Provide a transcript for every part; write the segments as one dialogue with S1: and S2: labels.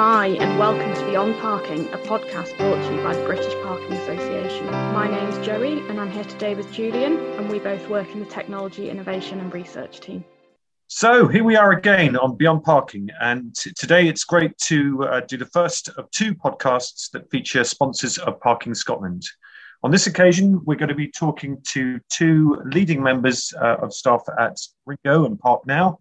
S1: Hi, and welcome to Beyond Parking, a podcast brought to you by the British Parking Association. My name is Joey, and I'm here today with Julian, and we both work in the Technology Innovation and Research team.
S2: So here we are again on Beyond Parking, and t- today it's great to uh, do the first of two podcasts that feature sponsors of Parking Scotland. On this occasion, we're going to be talking to two leading members uh, of staff at Ringo and Park Now.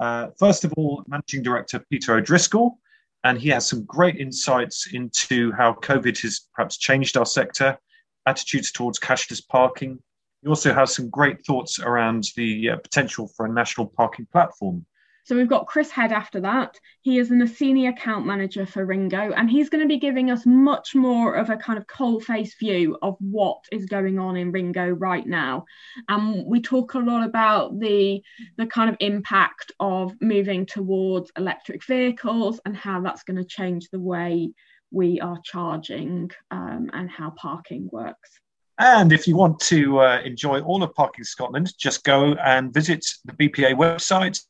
S2: Uh, first of all, Managing Director Peter O'Driscoll, and he has some great insights into how COVID has perhaps changed our sector, attitudes towards cashless parking, he also has some great thoughts around the uh, potential for a national parking platform.
S1: So we've got Chris Head after that. He is a senior account manager for Ringo, and he's going to be giving us much more of a kind of cold face view of what is going on in Ringo right now. And we talk a lot about the the kind of impact of moving towards electric vehicles and how that's going to change the way we are charging um, and how parking works.
S2: And if you want to uh, enjoy all of Parking Scotland, just go and visit the BPA website,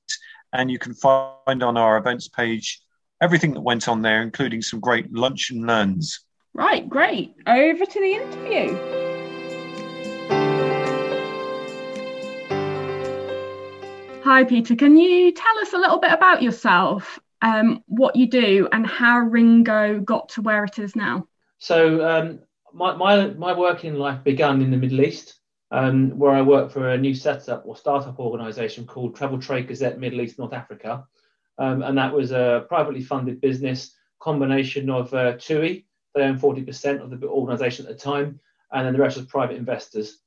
S2: and you can find on our events page everything that went on there, including some great lunch and learns.
S1: Right, great. Over to the interview. Hi, Peter. Can you tell us a little bit about yourself, um, what you do, and how Ringo got to where it is now?
S3: So, um, my, my, my working life began in the Middle East, um, where I worked for a new setup or startup organisation called Travel Trade Gazette Middle East North Africa. Um, and that was a privately funded business combination of uh, TUI, they owned 40% of the organisation at the time, and then the rest was private investors.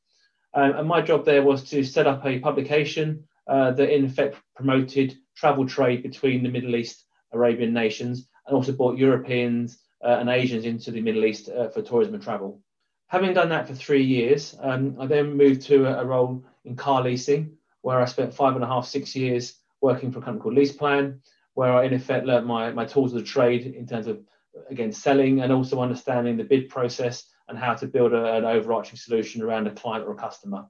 S3: Um, and my job there was to set up a publication uh, that, in effect, promoted travel trade between the Middle East Arabian nations and also brought Europeans uh, and Asians into the Middle East uh, for tourism and travel. Having done that for three years, um, I then moved to a, a, role in car leasing, where I spent five and a half, six years working for a company called LeasePlan, where I in effect learned my, my tools of the trade in terms of, again, selling and also understanding the bid process and how to build a, an overarching solution around a client or a customer.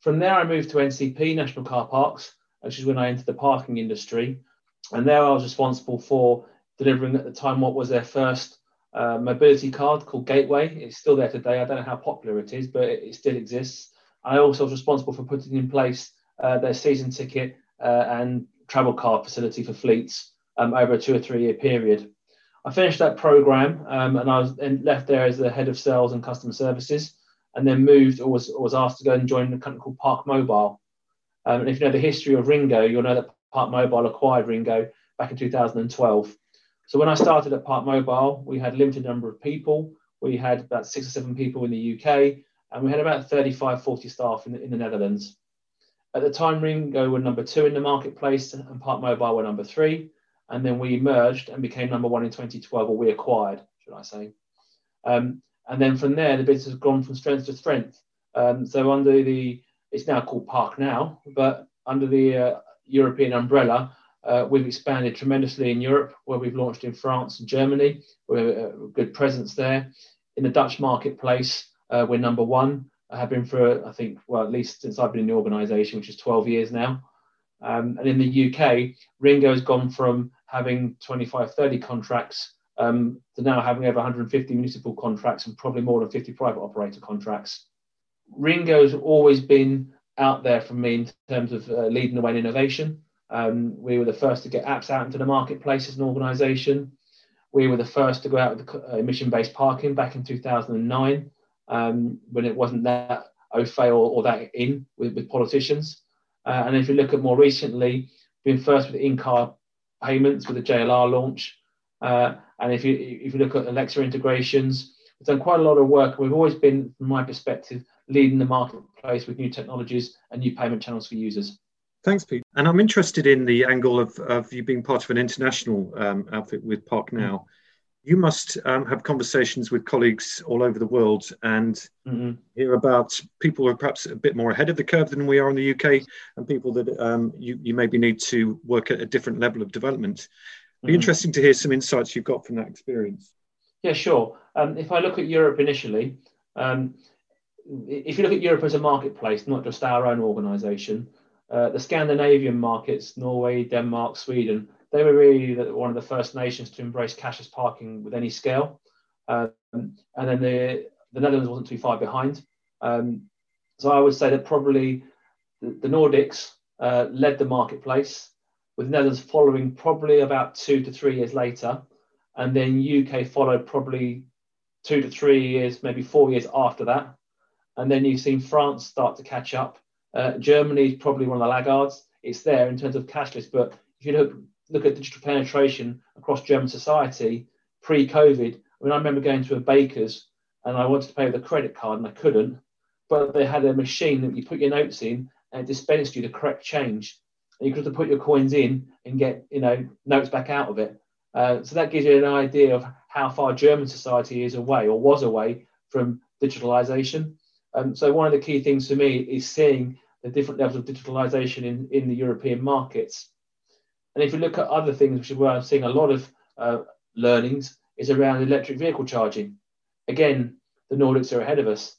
S3: From there, I moved to NCP, National Car Parks, which is when I entered the parking industry. And there I was responsible for delivering at the time what was their first uh, mobility card called Gateway. It's still there today. I don't know how popular it is, but it, it still exists. I also was responsible for putting in place uh, their season ticket uh, and travel card facility for fleets um, over a two or three year period. I finished that program um, and I was left there as the head of sales and customer services, and then moved or was, or was asked to go and join a company called Park Mobile. Um, and if you know the history of Ringo, you'll know that Park Mobile acquired Ringo back in 2012. So when I started at Park Mobile, we had a limited number of people. We had about six or seven people in the UK, and we had about 35, 40 staff in the, in the Netherlands. At the time, Ringo were number two in the marketplace, and Park Mobile were number three. And then we merged and became number one in 2012, or we acquired, should I say. Um, and then from there, the business has gone from strength to strength. Um, so under the, it's now called Park Now, but under the uh, European umbrella, uh, we've expanded tremendously in Europe, where we've launched in France and Germany. We're a good presence there. In the Dutch marketplace, uh, we're number one. I have been for, I think, well, at least since I've been in the organisation, which is 12 years now. Um, and in the UK, Ringo has gone from having 25, 30 contracts um, to now having over 150 municipal contracts and probably more than 50 private operator contracts. Ringo's always been out there for me in terms of uh, leading the way in innovation. Um, we were the first to get apps out into the marketplace as an organisation. We were the first to go out with uh, emission-based parking back in 2009, um, when it wasn't that au fait or, or that in with, with politicians. Uh, and if you look at more recently, being first with in-car payments with the JLR launch. Uh, and if you if you look at Alexa integrations, we've done quite a lot of work. We've always been, from my perspective, leading the marketplace with new technologies and new payment channels for users.
S2: Thanks, Pete. And I'm interested in the angle of, of you being part of an international um, outfit with Park mm. Now. You must um, have conversations with colleagues all over the world and mm-hmm. hear about people who are perhaps a bit more ahead of the curve than we are in the UK and people that um, you, you maybe need to work at a different level of development. It'd be mm-hmm. interesting to hear some insights you've got from that experience.
S3: Yeah, sure. Um, if I look at Europe initially, um, if you look at Europe as a marketplace, not just our own organisation, uh, the Scandinavian markets, Norway, Denmark, Sweden, they were really one of the first nations to embrace cashless parking with any scale. Um, and then the, the Netherlands wasn't too far behind. Um, so I would say that probably the, the Nordics uh, led the marketplace, with Netherlands following probably about two to three years later, and then UK followed probably two to three years, maybe four years after that. And then you've seen France start to catch up. Uh, Germany is probably one of the laggards. It's there in terms of cashless, but if you look look at digital penetration across German society pre-COVID, I mean, I remember going to a baker's and I wanted to pay with a credit card and I couldn't, but they had a machine that you put your notes in and it dispensed you the correct change. And you could have put your coins in and get, you know, notes back out of it. Uh, so that gives you an idea of how far German society is away or was away from digitalization. Um, so one of the key things for me is seeing the different levels of digitalization in, in the European markets. And if you look at other things, which is where I'm seeing a lot of uh, learnings, is around electric vehicle charging. Again, the Nordics are ahead of us.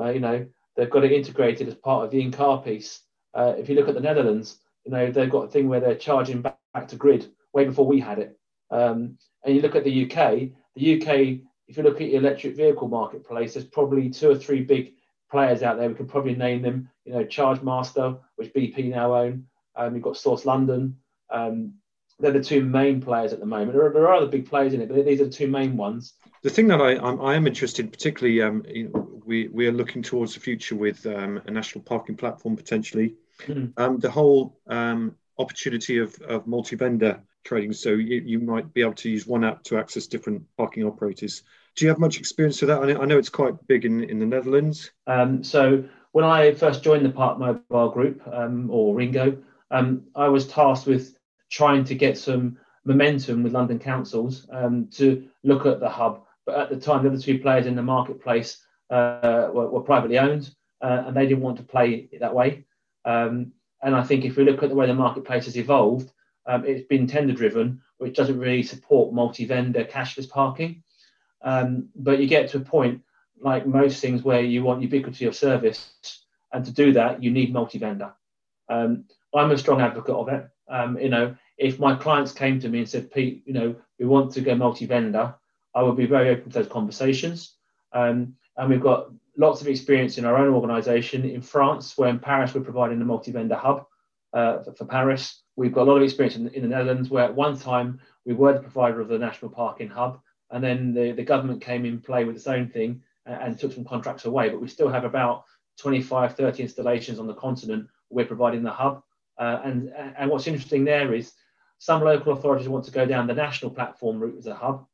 S3: Uh, you know, they've got it integrated as part of the in-car piece. Uh, if you look at the Netherlands, you know, they've got a thing where they're charging back, back to grid way before we had it. Um, and you look at the UK, the UK, if you look at the electric vehicle marketplace, there's probably two or three big players out there. We could probably name them, you know, Charge Master, which BP now own. Um, you've got Source London. Um, they're the two main players at the moment. There are, there are, other big players in it, but these are the two main ones.
S2: The thing that I, I'm, I am interested, particularly, um, you know, we we are looking towards the future with um, a national parking platform potentially. Mm. Um, the whole um, opportunity of, of multi-vendor trading, so you, you might be able to use one app to access different parking operators. Do you have much experience with that? I know, it's quite big in, in the Netherlands.
S3: Um, so when I first joined the Park Mobile Group um, or Ringo, I was tasked with trying to get some momentum with London councils um, to look at the hub. But at the time, the other two players in the marketplace uh, were, were, privately owned, uh, and they didn't want to play it that way. Um, and I think if we look at the way the marketplace has evolved, um, it's been tender driven, which doesn't really support multi-vendor cashless parking. Um, but you get to a point, like most things, where you want ubiquity of service, and to do that, you need multi-vendor. Um, I'm a strong advocate of it. Um, you know, if my clients came to me and said, Pete, you know, we want to go multi-vendor, I would be very open to those conversations. Um, and we've got lots of experience in our own organisation in France, where in Paris we're providing a multi-vendor hub uh, for, for, Paris. We've got a lot of experience in, in, the Netherlands, where at one time we were the provider of the national parking hub, and then the, the government came in play with its own thing and, and took some contracts away. But we still have about 25, 30 installations on the continent. We're providing the hub. Uh, and, and what's interesting there is some local authorities want to go down the national platform route as a hub.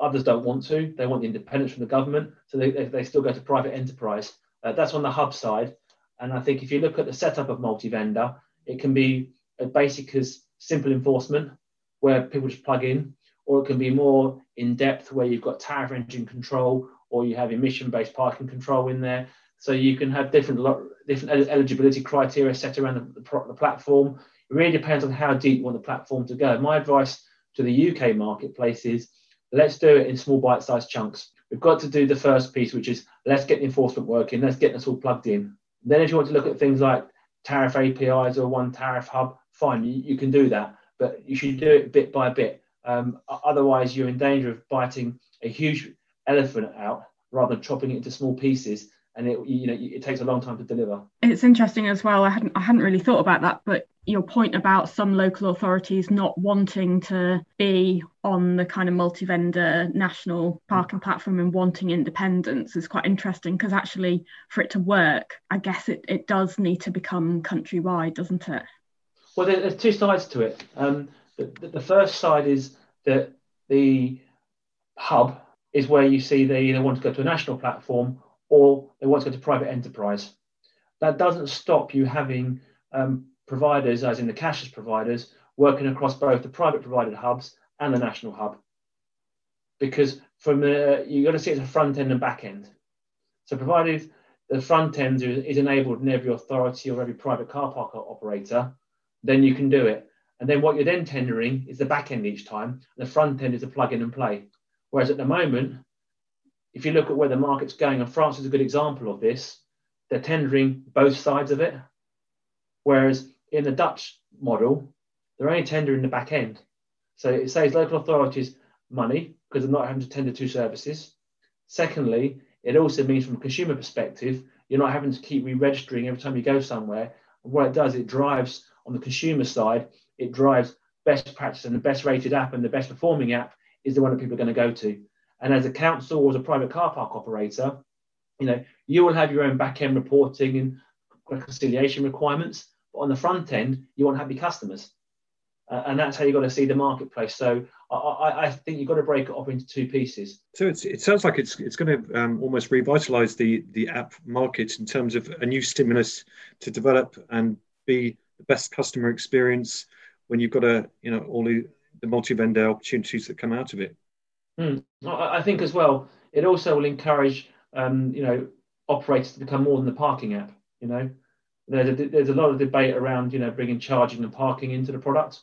S3: Others don't want to. They want the independence from the government, so they, they still go to private enterprise. Uh, that's on the hub side. And I think if you look at the setup of multi-vendor, it can be as basic as simple enforcement, where people just plug in, or it can be more in depth, where you've got tariff engine control, or you have emission-based parking control in there. So you can have different different eligibility criteria set around the, the, platform. It really depends on how deep you want the platform to go. My advice to the UK marketplace is let's do it in small bite-sized chunks. We've got to do the first piece, which is let's get the enforcement working, let's get this all plugged in. Then, if you want to look at things like tariff APIs or one tariff hub, fine, you, you can do that, but you should do it bit by bit. Um, otherwise, you're in danger of biting a huge elephant out rather than chopping it into small pieces and it you know it takes a long time to deliver.
S1: It's interesting as well i hadn't i hadn't really thought about that but your point about some local authorities not wanting to be on the kind of multi-vendor national parking platform and wanting independence is quite interesting because actually for it to work i guess it, it does need to become countrywide doesn't it?
S3: Well there's two sides to it. Um, the, the first side is that the hub is where you see they either want to go to a national platform or they want to go to private enterprise. That doesn't stop you having um, providers, as in the cashless providers, working across both the private provided hubs and the national hub. Because from the you've got to see it as a front end and back end. So provided the front end is enabled in every authority or every private car park operator, then you can do it. And then what you're then tendering is the back end each time. And the front end is a plug in and play. Whereas at the moment, if you look at where the market's going, and France is a good example of this, they're tendering both sides of it. Whereas in the Dutch model, they're only tendering the back end. So it saves local authorities money because they're not having to tender two services. Secondly, it also means from a consumer perspective, you're not having to keep re-registering every time you go somewhere. What it does, it drives on the consumer side, it drives best practice and the best rated app and the best performing app is the one that people are going to go to. And as a council or as a private car park operator, you know, you will have your own back end reporting and reconciliation requirements. But on the front end, you want happy customers. Uh, and that's how you've got to see the marketplace. So I, I, think you've got to break it up into two pieces.
S2: So it sounds like it's it's going to um, almost revitalise the the app market in terms of a new stimulus to develop and be the best customer experience when you've got a you know all the, the multi-vendor opportunities that come out of it.
S3: Mm. I think as well, it also will encourage um, you know operators to become more than the parking app. You know, there's a, there's a lot of debate around you know bringing charging and parking into the product.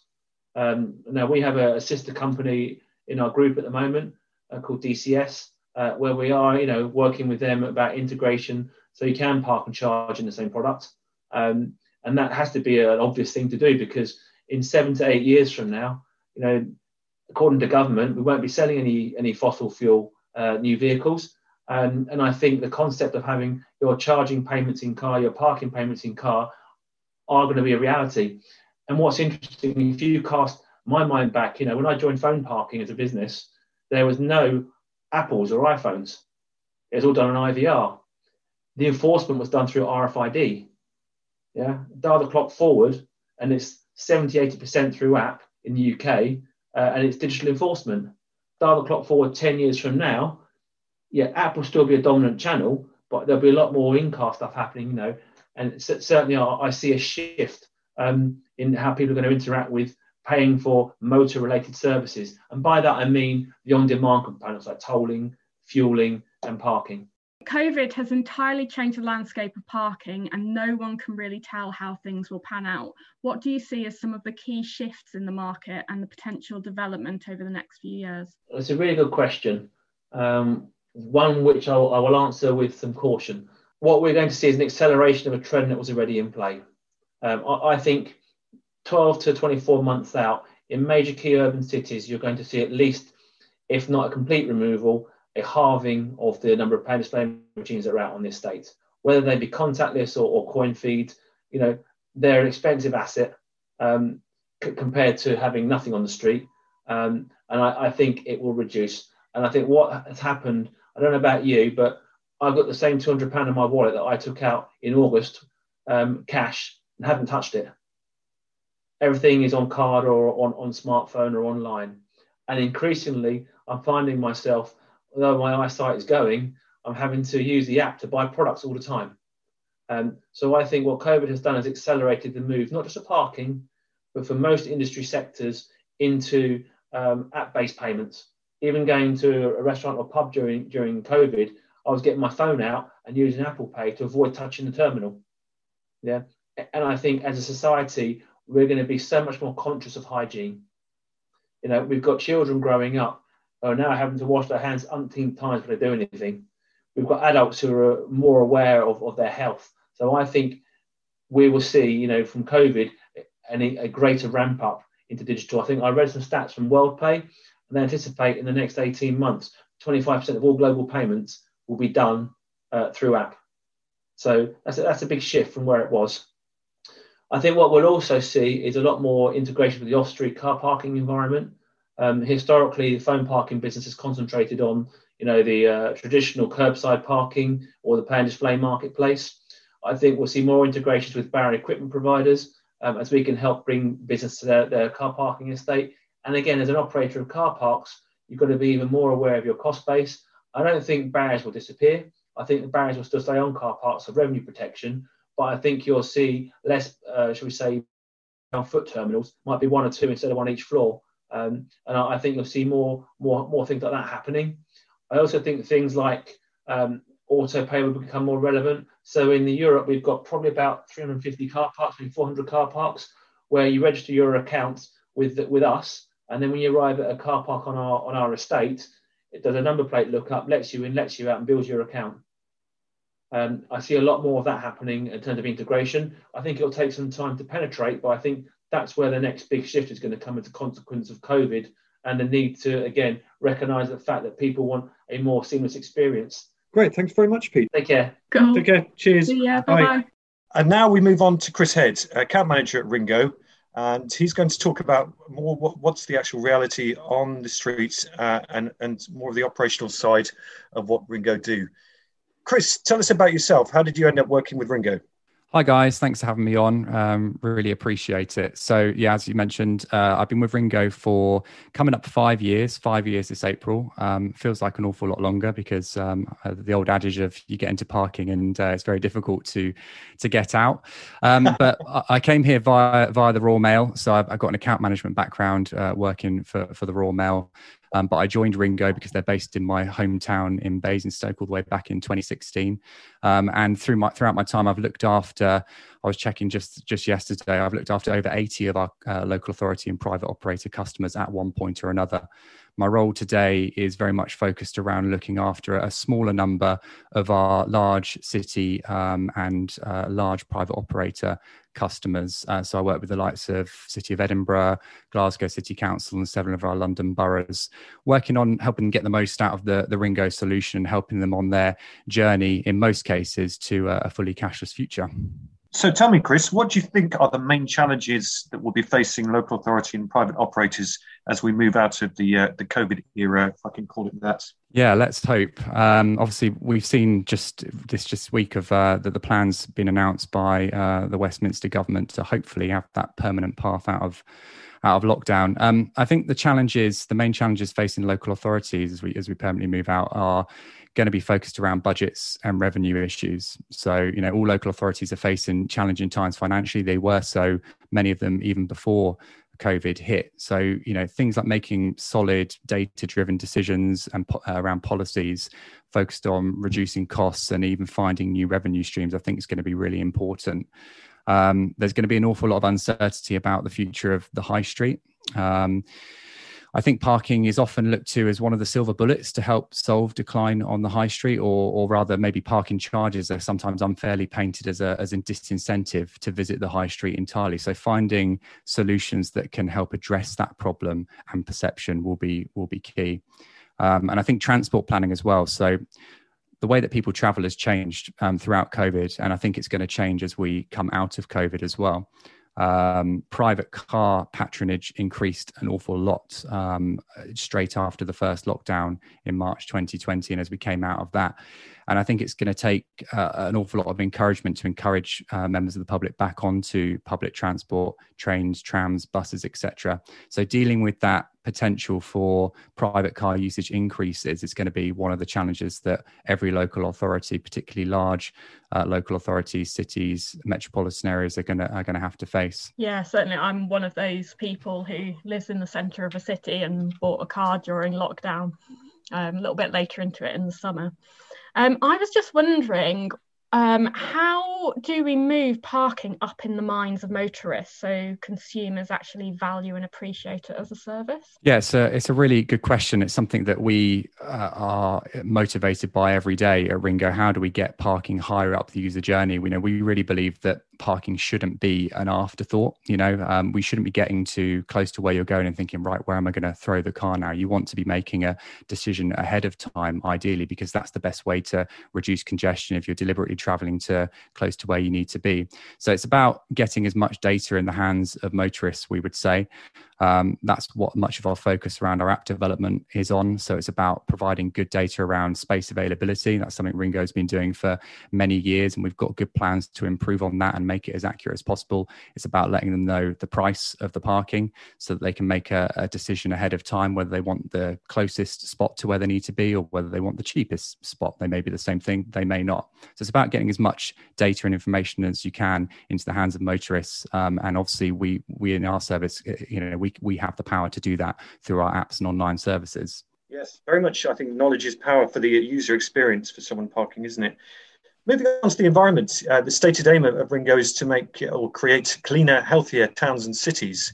S3: Um, now we have a, sister company in our group at the moment uh, called DCS, uh, where we are you know working with them about integration, so you can park and charge in the same product. Um, and that has to be an obvious thing to do because in seven to eight years from now, you know, according to government, we won't be selling any any fossil fuel uh, new vehicles. And, and I think the concept of having your charging payments in car, your parking payments in car, are going to be a reality. And what's interesting, if you cast my mind back, you know, when I joined phone parking as a business, there was no Apples or iPhones. It was all done on IVR. The enforcement was done through RFID. Yeah, dial the clock forward, and it's 70, 80% through app in the UK, uh, and it's digital enforcement. Dial the clock forward 10 years from now, yeah, app will still be a dominant channel, but there'll be a lot more in-car stuff happening, you know. And certainly, I see a shift um, in how people are going to interact with paying for motor-related services, and by that I mean the on-demand components like tolling, fueling, and parking.
S1: COVID has entirely changed the landscape of parking, and no one can really tell how things will pan out. What do you see as some of the key shifts in the market and the potential development over the next few years?
S3: It's a really good question, um, one which I'll, I will answer with some caution. What we're going to see is an acceleration of a trend that was already in play. Um, I, I think 12 to 24 months out, in major key urban cities, you're going to see at least, if not a complete removal, a halving of the number of pay display machines that are out on the estate. Whether they be contactless or, or coin feed, you know, they're an expensive asset um, c- compared to having nothing on the street. Um, and I, I, think it will reduce. And I think what has happened, I don't know about you, but I've got the same £200 in my wallet that I took out in August, um, cash, and haven't touched it. Everything is on card or on, on smartphone or online. And increasingly, I'm finding myself although my eyesight is going, I'm having to use the app to buy products all the time. Um, so I think what COVID has done is accelerated the move, not just for parking, but for most industry sectors into um, app-based payments. Even going to a restaurant or pub during during COVID, I was getting my phone out and using Apple Pay to avoid touching the terminal. Yeah, and I think as a society, we're going to be so much more conscious of hygiene. You know, we've got children growing up are now having to wash their hands umpteen times before they do anything. We've got adults who are more aware of, of their health. So I think we will see, you know, from COVID, any, a greater ramp up into digital. I think I read some stats from WorldPay, and they anticipate in the next 18 months, 25% of all global payments will be done uh, through app. So that's a, that's a big shift from where it was. I think what we'll also see is a lot more integration with the off-street car parking environment. Um, historically, the phone parking business is concentrated on, you know, the uh, traditional curbside parking or the pay and display marketplace. I think we'll see more integrations with barrier equipment providers um, as we can help bring business to their, their car parking estate. And again, as an operator of car parks, you've got to be even more aware of your cost base. I don't think barriers will disappear. I think the barriers will still stay on car parks for revenue protection, but I think you'll see less, uh, shall we say, on foot terminals, might be one or two instead of one each floor, um, and I, I, think you'll see more, more, more things like that happening. I also think things like um, auto pay will become more relevant. So in the Europe, we've got probably about 350 car parks, maybe 400 car parks, where you register your account with with us, and then when you arrive at a car park on our on our estate, it does a number plate lookup, lets you in, lets you out, and builds your account. Um, I see a lot more of that happening in terms of integration. I think it'll take some time to penetrate, but I think that's where the next big shift is going to come as a consequence of COVID and the need to again recognise the fact that people want a more seamless experience.
S2: Great, thanks very much, Pete.
S3: Take care.
S1: Cool.
S2: Take care. Cheers.
S1: Yeah, bye bye.
S2: And now we move on to Chris Head, account manager at Ringo, and he's going to talk about more what, what's the actual reality on the streets uh, and and more of the operational side of what Ringo do. Chris, tell us about yourself. How did you end up working with Ringo?
S4: Hi guys, thanks for having me on. Um, really appreciate it. So yeah, as you mentioned, uh, I've been with Ringo for coming up five years. Five years this April um, feels like an awful lot longer because um, uh, the old adage of you get into parking and uh, it's very difficult to to get out. Um, but I came here via via the Royal Mail, so I've, I've got an account management background uh, working for for the Royal Mail um, but I joined Ringo because they're based in my hometown in Basingstoke all the way back in 2016. Um, and through my throughout my time, I've looked after. I was checking just just yesterday. I've looked after over 80 of our uh, local authority and private operator customers at one point or another. My role today is very much focused around looking after a smaller number of our large city um, and uh, large private operator customers. Uh, so I work with the likes of City of Edinburgh, Glasgow City Council, and several of our London boroughs, working on helping them get the most out of the, the Ringo solution, and helping them on their journey, in most cases, to a, a fully cashless future.
S2: So tell me, Chris, what do you think are the main challenges that will be facing local authority and private operators as we move out of the uh, the COVID era, if I can call it that?
S4: Yeah, let's hope. Um, obviously, we've seen just this just week of uh, that the plans been announced by uh, the Westminster government to hopefully have that permanent path out of out of lockdown. Um, I think the challenges, the main challenges facing local authorities as we as we permanently move out are going to be focused around budgets and revenue issues. So, you know, all local authorities are facing challenging times financially. They were so, many of them even before COVID hit. So, you know, things like making solid data driven decisions and po- uh, around policies focused on reducing costs and even finding new revenue streams, I think is going to be really important. Um, there's going to be an awful lot of uncertainty about the future of the high street. Um, I think parking is often looked to as one of the silver bullets to help solve decline on the high street, or, or rather, maybe parking charges are sometimes unfairly painted as a as a disincentive to visit the high street entirely. So finding solutions that can help address that problem and perception will be will be key. Um, and I think transport planning as well. So the way that people travel has changed um, throughout COVID, and I think it's going to change as we come out of COVID as well um, private car patronage increased an awful lot um, straight after the first lockdown in March 2020. And as we came out of that, and I think it's going to take uh, an awful lot of encouragement to encourage uh, members of the public back onto public transport, trains, trams, buses, etc. So dealing with that potential for private car usage increases is going to be one of the challenges that every local authority, particularly large uh, local authorities, cities, metropolitan areas, are going to are going to have to face.
S1: Yeah, certainly. I'm one of those people who lives in the centre of a city and bought a car during lockdown. Um, a little bit later into it in the summer. Um, I was just wondering um, how do we move parking up in the minds of motorists so consumers actually value and appreciate it as a service?
S4: Yeah, it's a, it's a really good question. It's something that we uh, are motivated by every day at Ringo. How do we get parking higher up the user journey? We know we really believe that parking shouldn't be an afterthought. You know, um, we shouldn't be getting too close to where you're going and thinking, right, where am I going to throw the car now? You want to be making a decision ahead of time, ideally, because that's the best way to reduce congestion if you're deliberately traveling to close to where you need to be. So it's about getting as much data in the hands of motorists, we would say. Um, that's what much of our focus around our app development is on. So it's about providing good data around space availability. That's something Ringo's been doing for many years, and we've got good plans to improve on that and make it as accurate as possible. It's about letting them know the price of the parking so that they can make a, a decision ahead of time whether they want the closest spot to where they need to be or whether they want the cheapest spot. They may be the same thing, they may not. So it's about getting as much data and information as you can into the hands of motorists. Um, and obviously, we we in our service, you know, we we have the power to do that through our apps and online services.
S2: Yes, very much. I think knowledge is power for the user experience for someone parking, isn't it? Moving on to the environment, uh, the stated aim of, of Ringo is to make or create cleaner, healthier towns and cities.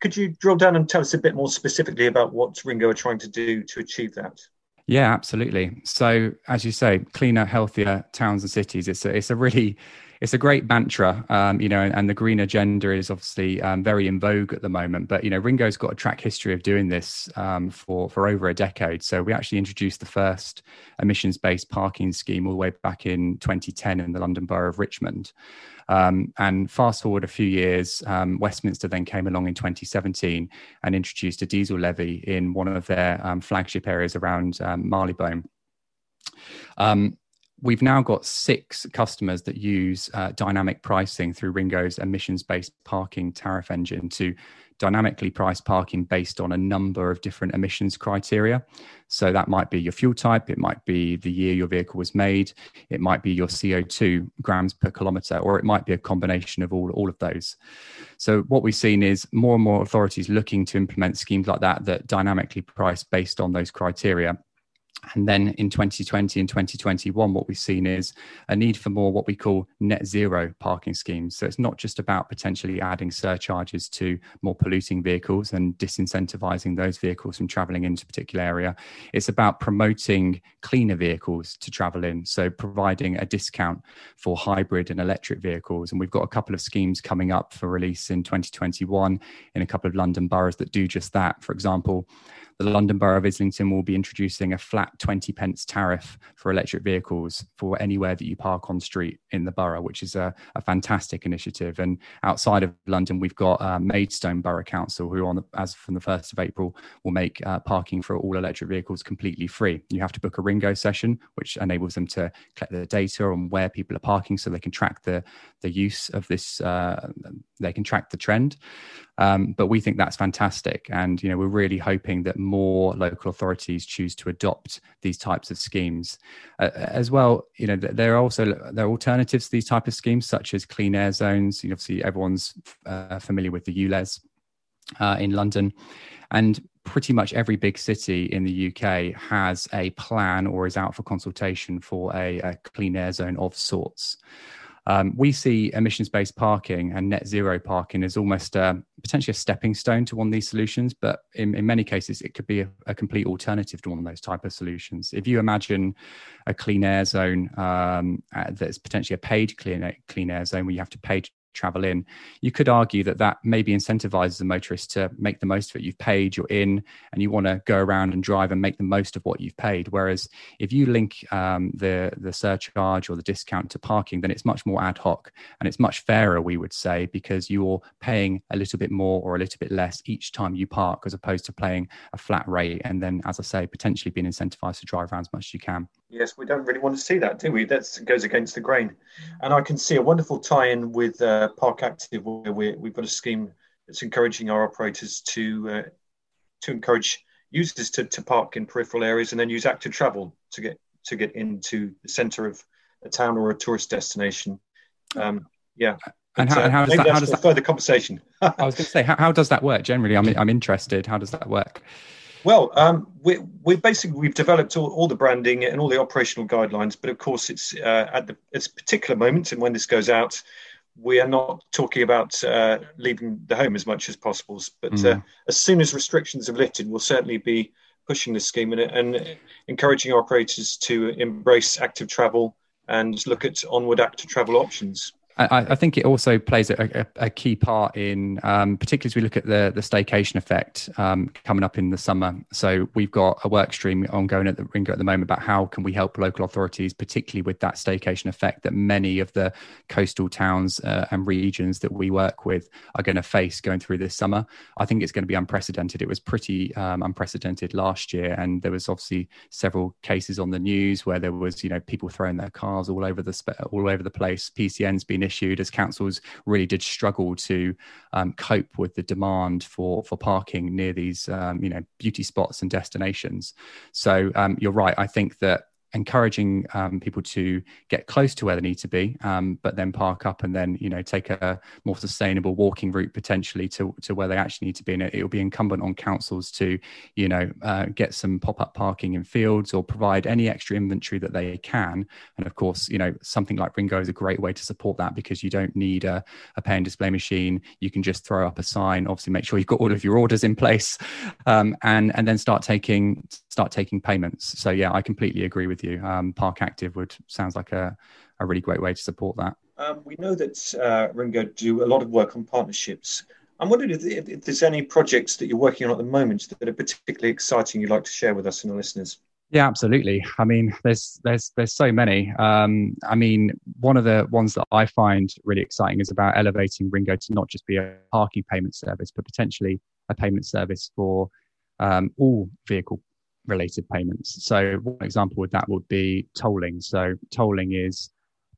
S2: Could you drill down and tell us a bit more specifically about what Ringo are trying to do to achieve that?
S4: Yeah, absolutely. So, as you say, cleaner, healthier towns and cities. It's a, it's a really it's a great mantra, um, you know, and, and, the green agenda is obviously um, very in vogue at the moment. But you know, Ringo's got a track history of doing this um, for for over a decade. So we actually introduced the first emissions-based parking scheme all the way back in 2010 in the London Borough of Richmond. Um, and fast forward a few years, um, Westminster then came along in 2017 and introduced a diesel levy in one of their um, flagship areas around Marylebone. Um, we've now got six customers that use uh, dynamic pricing through Ringo's emissions based parking tariff engine to dynamically price parking based on a number of different emissions criteria. So that might be your fuel type, it might be the year your vehicle was made, it might be your CO2 grams per kilometre, or it might be a combination of all, all of those. So what we've seen is more and more authorities looking to implement schemes like that that dynamically price based on those criteria and then in 2020 and 2021, what we've seen is a need for more what we call net zero parking schemes. So it's not just about potentially adding surcharges to more polluting vehicles and disincentivizing those vehicles from traveling into a particular area. It's about promoting cleaner vehicles to travel in. So providing a discount for hybrid and electric vehicles. And we've got a couple of schemes coming up for release in 2021 in a couple of London boroughs that do just that. For example, the London Borough of Islington will be introducing a flat 20 pence tariff for electric vehicles for anywhere that you park on street in the borough, which is a, a fantastic initiative. And outside of London, we've got uh, Maidstone Borough Council, who, on the, as from the 1st of April, will make uh, parking for all electric vehicles completely free. You have to book a Ringo session, which enables them to collect the data on where people are parking so they can track the, the use of this, uh, they can track the trend. Um, but we think that's fantastic. And, you know, we're really hoping that more local authorities choose to adopt these types of schemes. Uh, as well, you know, there are also there are alternatives to these type of schemes, such as clean air zones. You know, obviously, everyone's uh, familiar with the ULEZ uh, in London. And pretty much every big city in the UK has a plan or is out for consultation for a, a clean air zone of sorts. Um, we see emissions based parking and net zero parking as almost uh, potentially a stepping stone to one of these solutions, but in, in many cases, it could be a, a, complete alternative to one of those type of solutions. If you imagine a clean air zone um, uh, that's potentially a paid clean, clean air zone where you have to pay travel in. You could argue that that maybe incentivizes the motorist to make the most of it. You've paid, you're in, and you want to go around and drive and make the most of what you've paid. Whereas if you link um, the the surcharge or the discount to parking, then it's much more ad hoc and it's much fairer, we would say, because you're paying a little bit more or a little bit less each time you park, as opposed to paying a flat rate and then, as I say, potentially being incentivized to drive around as much as you can.
S2: Yes, we don't really want to see that, do we? That goes against the grain. And I can see a wonderful tie-in with uh, Park Active, where we have got a scheme that's encouraging our operators to uh, to encourage users to, to park in peripheral areas and then use active travel to get to get into the centre of a town or a tourist destination. Um, yeah.
S4: And how, uh, how does that? How does that
S2: further conversation?
S4: I was going to say, how, how does that work generally? I'm I'm interested. How does that work?
S2: Well, um, we we basically we've developed all, all, the branding and all the operational guidelines, but of course it's uh, at the this particular moment and when this goes out, we are not talking about uh, leaving the home as much as possible. But mm. uh, as soon as restrictions have lifted, we'll certainly be pushing the scheme and, and encouraging our operators to embrace active travel and look at onward active travel options.
S4: I, I, think it also plays a, a, a key part in, um, particularly as we look at the the staycation effect um, coming up in the summer. So we've got a work stream ongoing at the Ringo at the moment about how can we help local authorities, particularly with that staycation effect that many of the coastal towns uh, and regions that we work with are going to face going through this summer. I think it's going to be unprecedented. It was pretty um, unprecedented last year, and there was obviously several cases on the news where there was you know people throwing their cars all over the all over the place. PCN's been issued as councils really did struggle to um, cope with the demand for for parking near these um, you know beauty spots and destinations. So um, you're right. I think that encouraging um, people to get close to where they need to be, um, but then park up and then you know take a more sustainable walking route potentially to, to where they actually need to be. And it will be incumbent on councils to you know uh, get some pop up parking in fields or provide any extra inventory that they can. And of course, you know something like Ringo is a great way to support that because you don't need a, a pay and display machine. You can just throw up a sign. Obviously, make sure you've got all of your orders in place, um, and and then start taking start taking payments. So yeah, I completely agree with you. Um, Park Active would sounds like a, a really great way to support that.
S2: Um, we know that uh, Ringo do a lot of work on partnerships. I'm wondering if, if, there's any projects that you're working on at the moment that are particularly exciting you'd like to share with us and the listeners.
S4: Yeah, absolutely. I mean, there's there's there's so many. Um, I mean, one of the ones that I find really exciting is about elevating Ringo to not just be a parking payment service, but potentially a payment service for um, all vehicle related payments. So one example with that would be tolling. So tolling is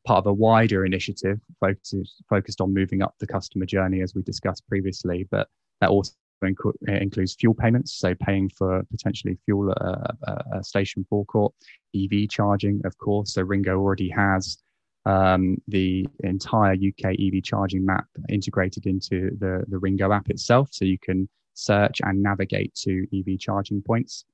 S4: part of a wider initiative focused focused on moving up the customer journey, as we discussed previously. But that also inc- includes fuel payments, so paying for potentially fuel at a, a, station forecourt, EV charging, of course. So Ringo already has um, the entire UK EV charging map integrated into the the Ringo app itself, so you can search and navigate to EV charging points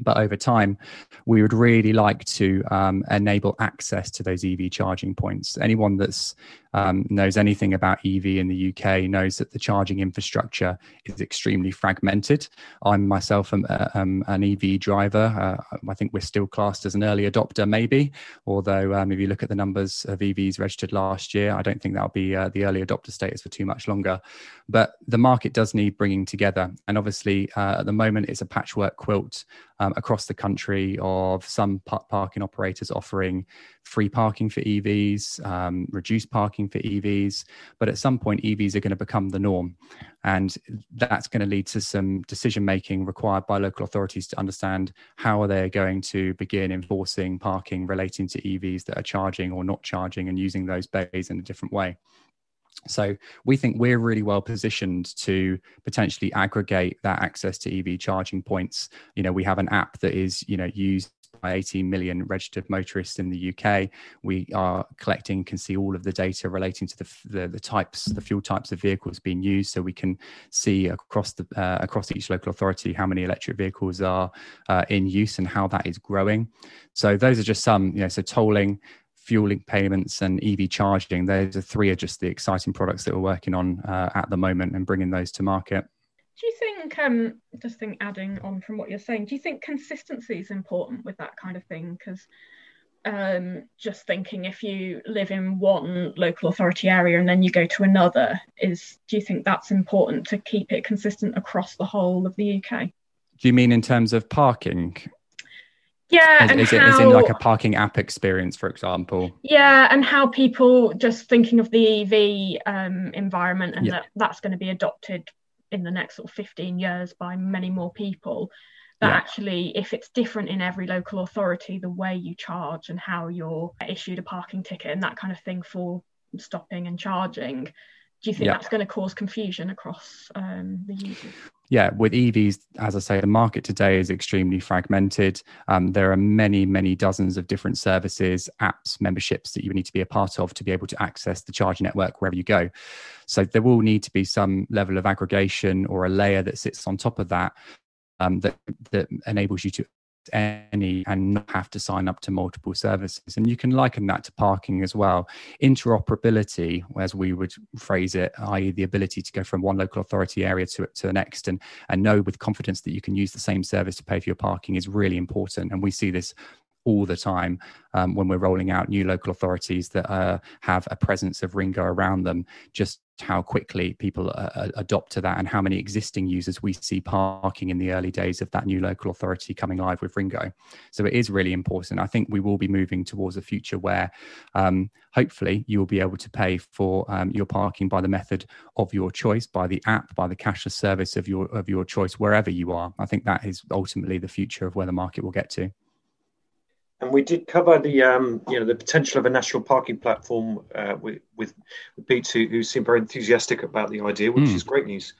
S4: but over time, we would really like to um, enable access to those EV charging points. Anyone that's um, knows anything about EV in the UK knows that the charging infrastructure is extremely fragmented. I'm myself um, uh, um, an EV driver. Uh, I think we're still classed as an early adopter, maybe. Although, um, if you look at the numbers of EVs registered last year, I don't think that'll be uh, the early adopter status for too much longer. But the market does need bringing together. And obviously, uh, at the moment, it's a patchwork quilt um, across the country of some parking operators offering free parking for EVs, um, reduced parking for EVs. But at some point, EVs are going to become the norm. And that's going to lead to some decision making required by local authorities to understand how are they going to begin enforcing parking relating to EVs that are charging or not charging and using those bays in a different way. So we think we're really well positioned to potentially aggregate that access to EV charging points. You know, we have an app that is, you know, used by 18 million registered motorists in the UK. We are collecting, can see all of the data relating to the, the, the types, the fuel types of vehicles being used, so we can see across the uh, across each local authority how many electric vehicles are uh, in use and how that is growing. So those are just some, you know, so tolling, fueling payments and EV charging. Those are three are just the exciting products that we're working on uh, at the moment and bringing those to market.
S1: Do you think, um, just think adding on from what you're saying, do you think consistency is important with that kind of thing? Because um, just thinking if you live in one local authority area and then you go to another, is do you think that's important to keep it consistent across the whole of the UK?
S4: Do you mean in terms of parking?
S1: Yeah,
S4: is, and is how, it is in like a parking app experience, for example?
S1: Yeah, and how people just thinking of the EV um, environment and yeah. that that's going to be adopted in the next sort of 15 years by many more people. That yeah. actually, if it's different in every local authority, the way you charge and how you're issued a parking ticket and that kind of thing for stopping and charging, do you think yeah. that's going to cause confusion across um, the users?
S4: Yeah, with EVs, as I say, the market today is extremely fragmented. Um, there are many, many dozens of different services, apps, memberships that you need to be a part of to be able to access the charging network wherever you go. So there will need to be some level of aggregation or a layer that sits on top of that um, that that enables you to any and not have to sign up to multiple services. And you can liken that to parking as well. Interoperability, as we would phrase it, i.e., the ability to go from one local authority area to, to the next and, and know with confidence that you can use the same service to pay for your parking is really important. And we see this all the time um, when we're rolling out new local authorities that uh, have a presence of Ringo around them. Just how quickly people uh, uh, adopt to that and how many existing users we see parking in the early days of that new local authority coming live with Ringo. So it is really important. I think we will be moving towards a future where um, hopefully you will be able to pay for um, your parking by the method of your choice, by the app, by the cashless service of your of your choice, wherever you are. I think that is ultimately the future of where the market will get to.
S2: And we did cover the um, you know the potential of a national parking platform uh, with, with Pete, who, who seemed very enthusiastic about the idea, which mm. is great news.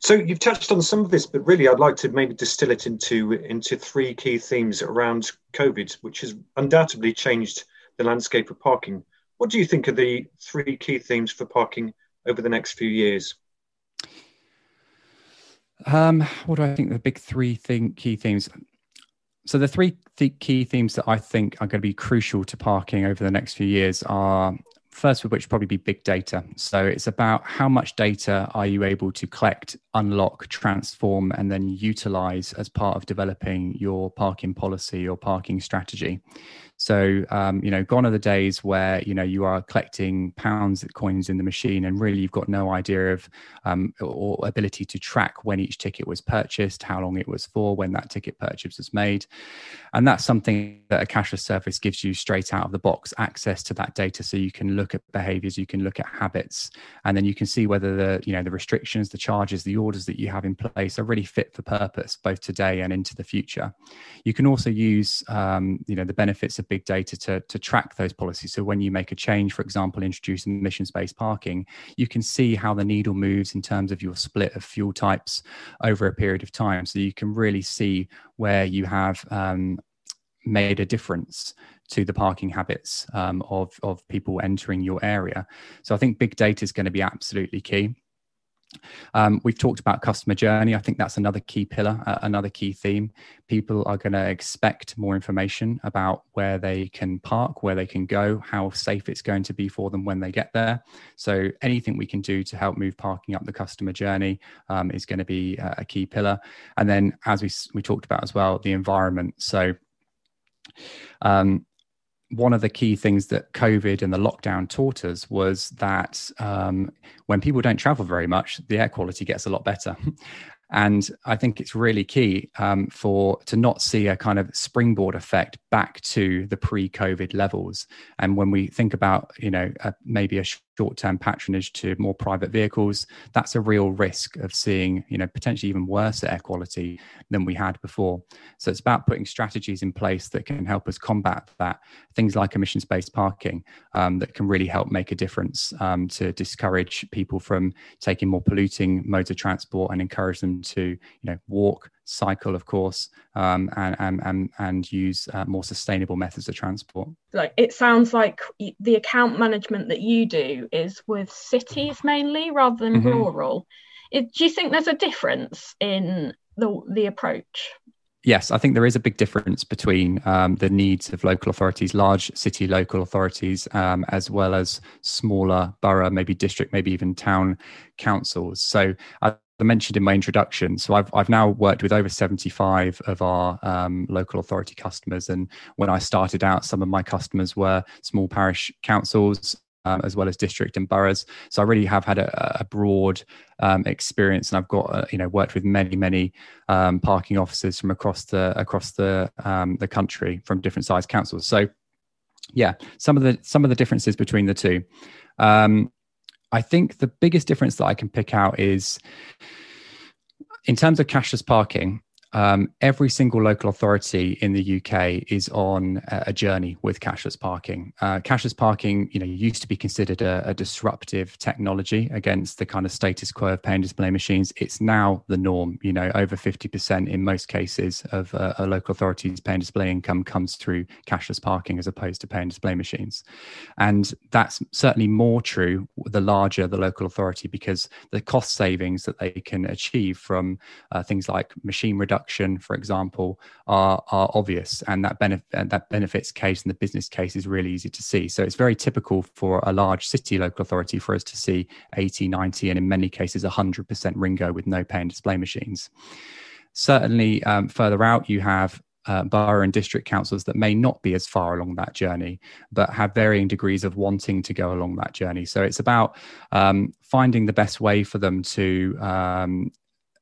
S2: So you've touched on some of this, but really, I'd like to maybe distill it into into three key themes around COVID, which has undoubtedly changed the landscape of parking. What do you think are the three key themes for parking over the next few years?
S4: Um, what do I think the big three thing, key themes? So the three th- key themes that I think are going to be crucial to parking over the next few years are first of which probably be big data. So it's about how much data are you able to collect, unlock, transform, and then utilize as part of developing your parking policy or parking strategy. So, um, you know, gone are the days where, you know, you are collecting pounds, of coins in the machine and really you've got no idea of um, or ability to track when each ticket was purchased, how long it was for, when that ticket purchase was made. And that's something that a cashless service gives you straight out of the box access to that data so you can look at behaviors, you can look at habits, and then you can see whether the, you know, the restrictions, the charges, the orders that you have in place are really fit for purpose, both today and into the future. You can also use, um, you know, the benefits of big data to, to track those policies. So when you make a change, for example, introduce emissions-based parking, you can see how the needle moves in terms of your split of fuel types over a period of time. So you can really see where you have um, made a difference to the parking habits um, of, of people entering your area. So I think big data is going to be absolutely key. Um, we've talked about customer journey. I think that's another key pillar, uh, another key theme. People are going to expect more information about where they can park, where they can go, how safe it's going to be for them when they get there. So, anything we can do to help move parking up the customer journey um, is going to be uh, a key pillar. And then, as we, we talked about as well, the environment. So, um, one of the key things that COVID and the lockdown taught us was that um, when people don't travel very much, the air quality gets a lot better. And I think it's really key um, for to not see a kind of springboard effect back to the pre-COVID levels. And when we think about, you know, maybe a short-term patronage to more private vehicles, that's a real risk of seeing, you know, potentially even worse air quality than we had before. So it's about putting strategies in place that can help us combat that. Things like emissions-based parking um, that can really help make a difference um, to discourage people from taking more polluting modes of transport and encourage them to, you know, walk, cycle, of course, um, and, and, and, and use uh, more sustainable methods of transport.
S1: Like it sounds like the account management that you do is with cities mainly rather than mm-hmm. rural. It, do you think there's a difference in the the approach?
S4: Yes, I think there is a big difference between um, the needs of local authorities, large city local authorities, um, as well as smaller borough, maybe district, maybe even town councils. So I I mentioned in my introduction, so I've I've now worked with over 75 of our um, local authority customers, and when I started out, some of my customers were small parish councils. Um, as well as district and boroughs, so I really have had a, a broad um, experience, and I've got uh, you know worked with many many um, parking officers from across the across the um, the country from different size councils. So yeah, some of the some of the differences between the two. Um, I think the biggest difference that I can pick out is in terms of cashless parking, um, every single local authority in the UK is on a journey with cashless parking. Uh, cashless parking, you know, used to be considered a, a, disruptive technology against the kind of status quo of pay and display machines. It's now the norm. You know, over fifty percent in most cases of uh, a local authority's pay and display income comes through cashless parking as opposed to pay and display machines, and that's certainly more true the larger the local authority because the cost savings that they can achieve from uh, things like machine reduction production, for example, are, are obvious, and that that benefits case and the business case is really easy to see. So it's very typical for a large city local authority for us to see 80, 90, and in many cases 100% RingGo with no pay and display machines. Certainly, um, further out, you have uh, borough and district councils that may not be as far along that journey, but have varying degrees of wanting to go along that journey. So it's about um, finding the best way for them to um,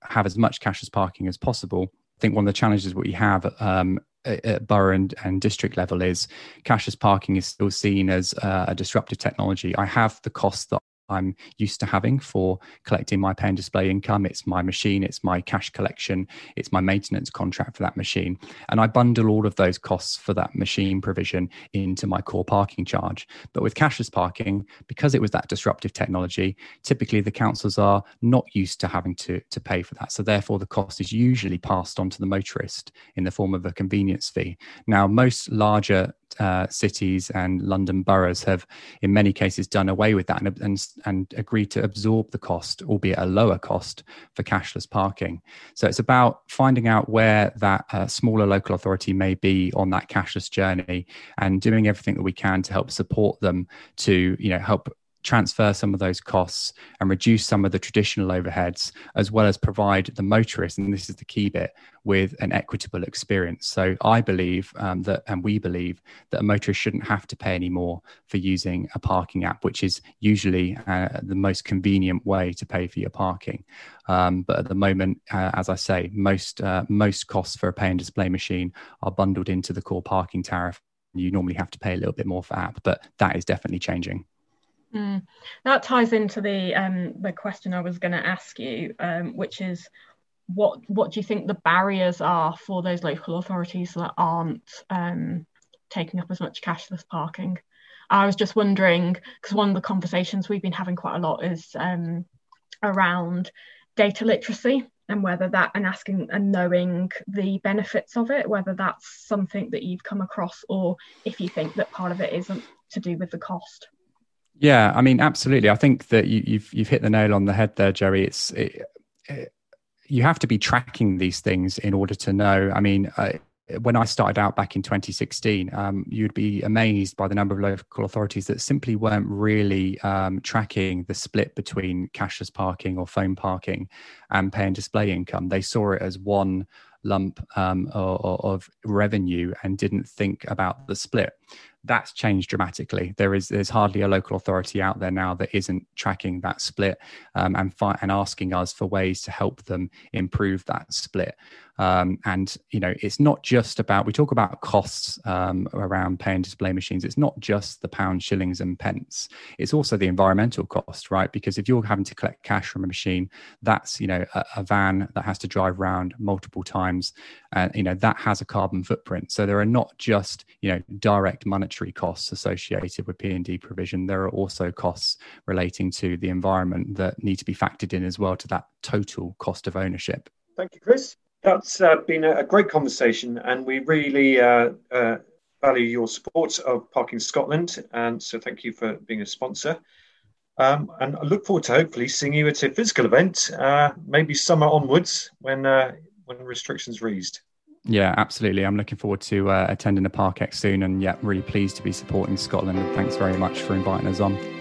S4: have as much cashless parking as possible. I think one of the challenges what we have um, at borough and, and, district level is cashless parking is still seen as uh, a disruptive technology. I have the cost that I'm used to having for collecting my pay and display income. It's my machine, it's my cash collection, it's my maintenance contract for that machine. And I bundle all of those costs for that machine provision into my core parking charge. But with cashless parking, because it was that disruptive technology, typically the councils are not used to having to, to pay for that. So therefore, the cost is usually passed on to the motorist in the form of a convenience fee. Now, most larger uh, cities and London boroughs have, in many cases, done away with that and, and, and agreed to absorb the cost, albeit a lower cost, for cashless parking. So it's about finding out where that uh, smaller local authority may be on that cashless journey and doing everything that we can to help support them to, you know, help transfer some of those costs and reduce some of the traditional overheads, as well as provide the motorist, and this is the key bit, with an equitable experience. So I believe um, that, and we believe that a motorist shouldn't have to pay any more for using a parking app, which is usually uh, the most convenient way to pay for your parking. Um, but at the moment, uh, as I say, most uh, most costs for a pay and display machine are bundled into the core parking tariff. You normally have to pay a little bit more for app, but that is definitely changing.
S1: Mm. That ties into the um, the question I was going to ask you, um, which is what what do you think the barriers are for those local authorities that aren't um, taking up as much cashless parking? I was just wondering because one of the conversations we've been having quite a lot is um, around data literacy and whether that and asking and knowing the benefits of it, whether that's something that you've come across or if you think that part of it isn't to do with the cost.
S4: Yeah, I mean, absolutely. I think that you, have you've, you've hit the nail on the head there, Jerry. It's it, it, you have to be tracking these things in order to know. I mean, uh, when I started out back in 2016, um, you'd be amazed by the number of local authorities that simply weren't really um, tracking the split between cashless parking or phone parking and pay and display income. They saw it as one lump um, of, of revenue and didn't think about the split that's changed dramatically. There is there's hardly a local authority out there now that isn't tracking that split um, and fi- and asking us for ways to help them improve that split. Um, and you know, it's not just about we talk about costs um, around pay and display machines. It's not just the pound, shillings, and pence. It's also the environmental cost, right? Because if you're having to collect cash from a machine, that's you know a, a van that has to drive around multiple times, and uh, you know that has a carbon footprint. So there are not just you know direct costs associated with P and D provision. There are also costs relating to the environment that need to be factored in as well to that total cost of ownership.
S2: Thank you, Chris. That's uh, been a, great conversation, and we really uh, uh, value your support of Parking Scotland. And so, thank you for being a sponsor. Um, and I look forward to hopefully seeing you at a physical event, uh, maybe summer onwards when uh, when restrictions are eased.
S4: Yeah, absolutely. I'm looking forward to uh, attending the Parkex soon, and yeah, really pleased to be supporting Scotland. And thanks very much for inviting us on.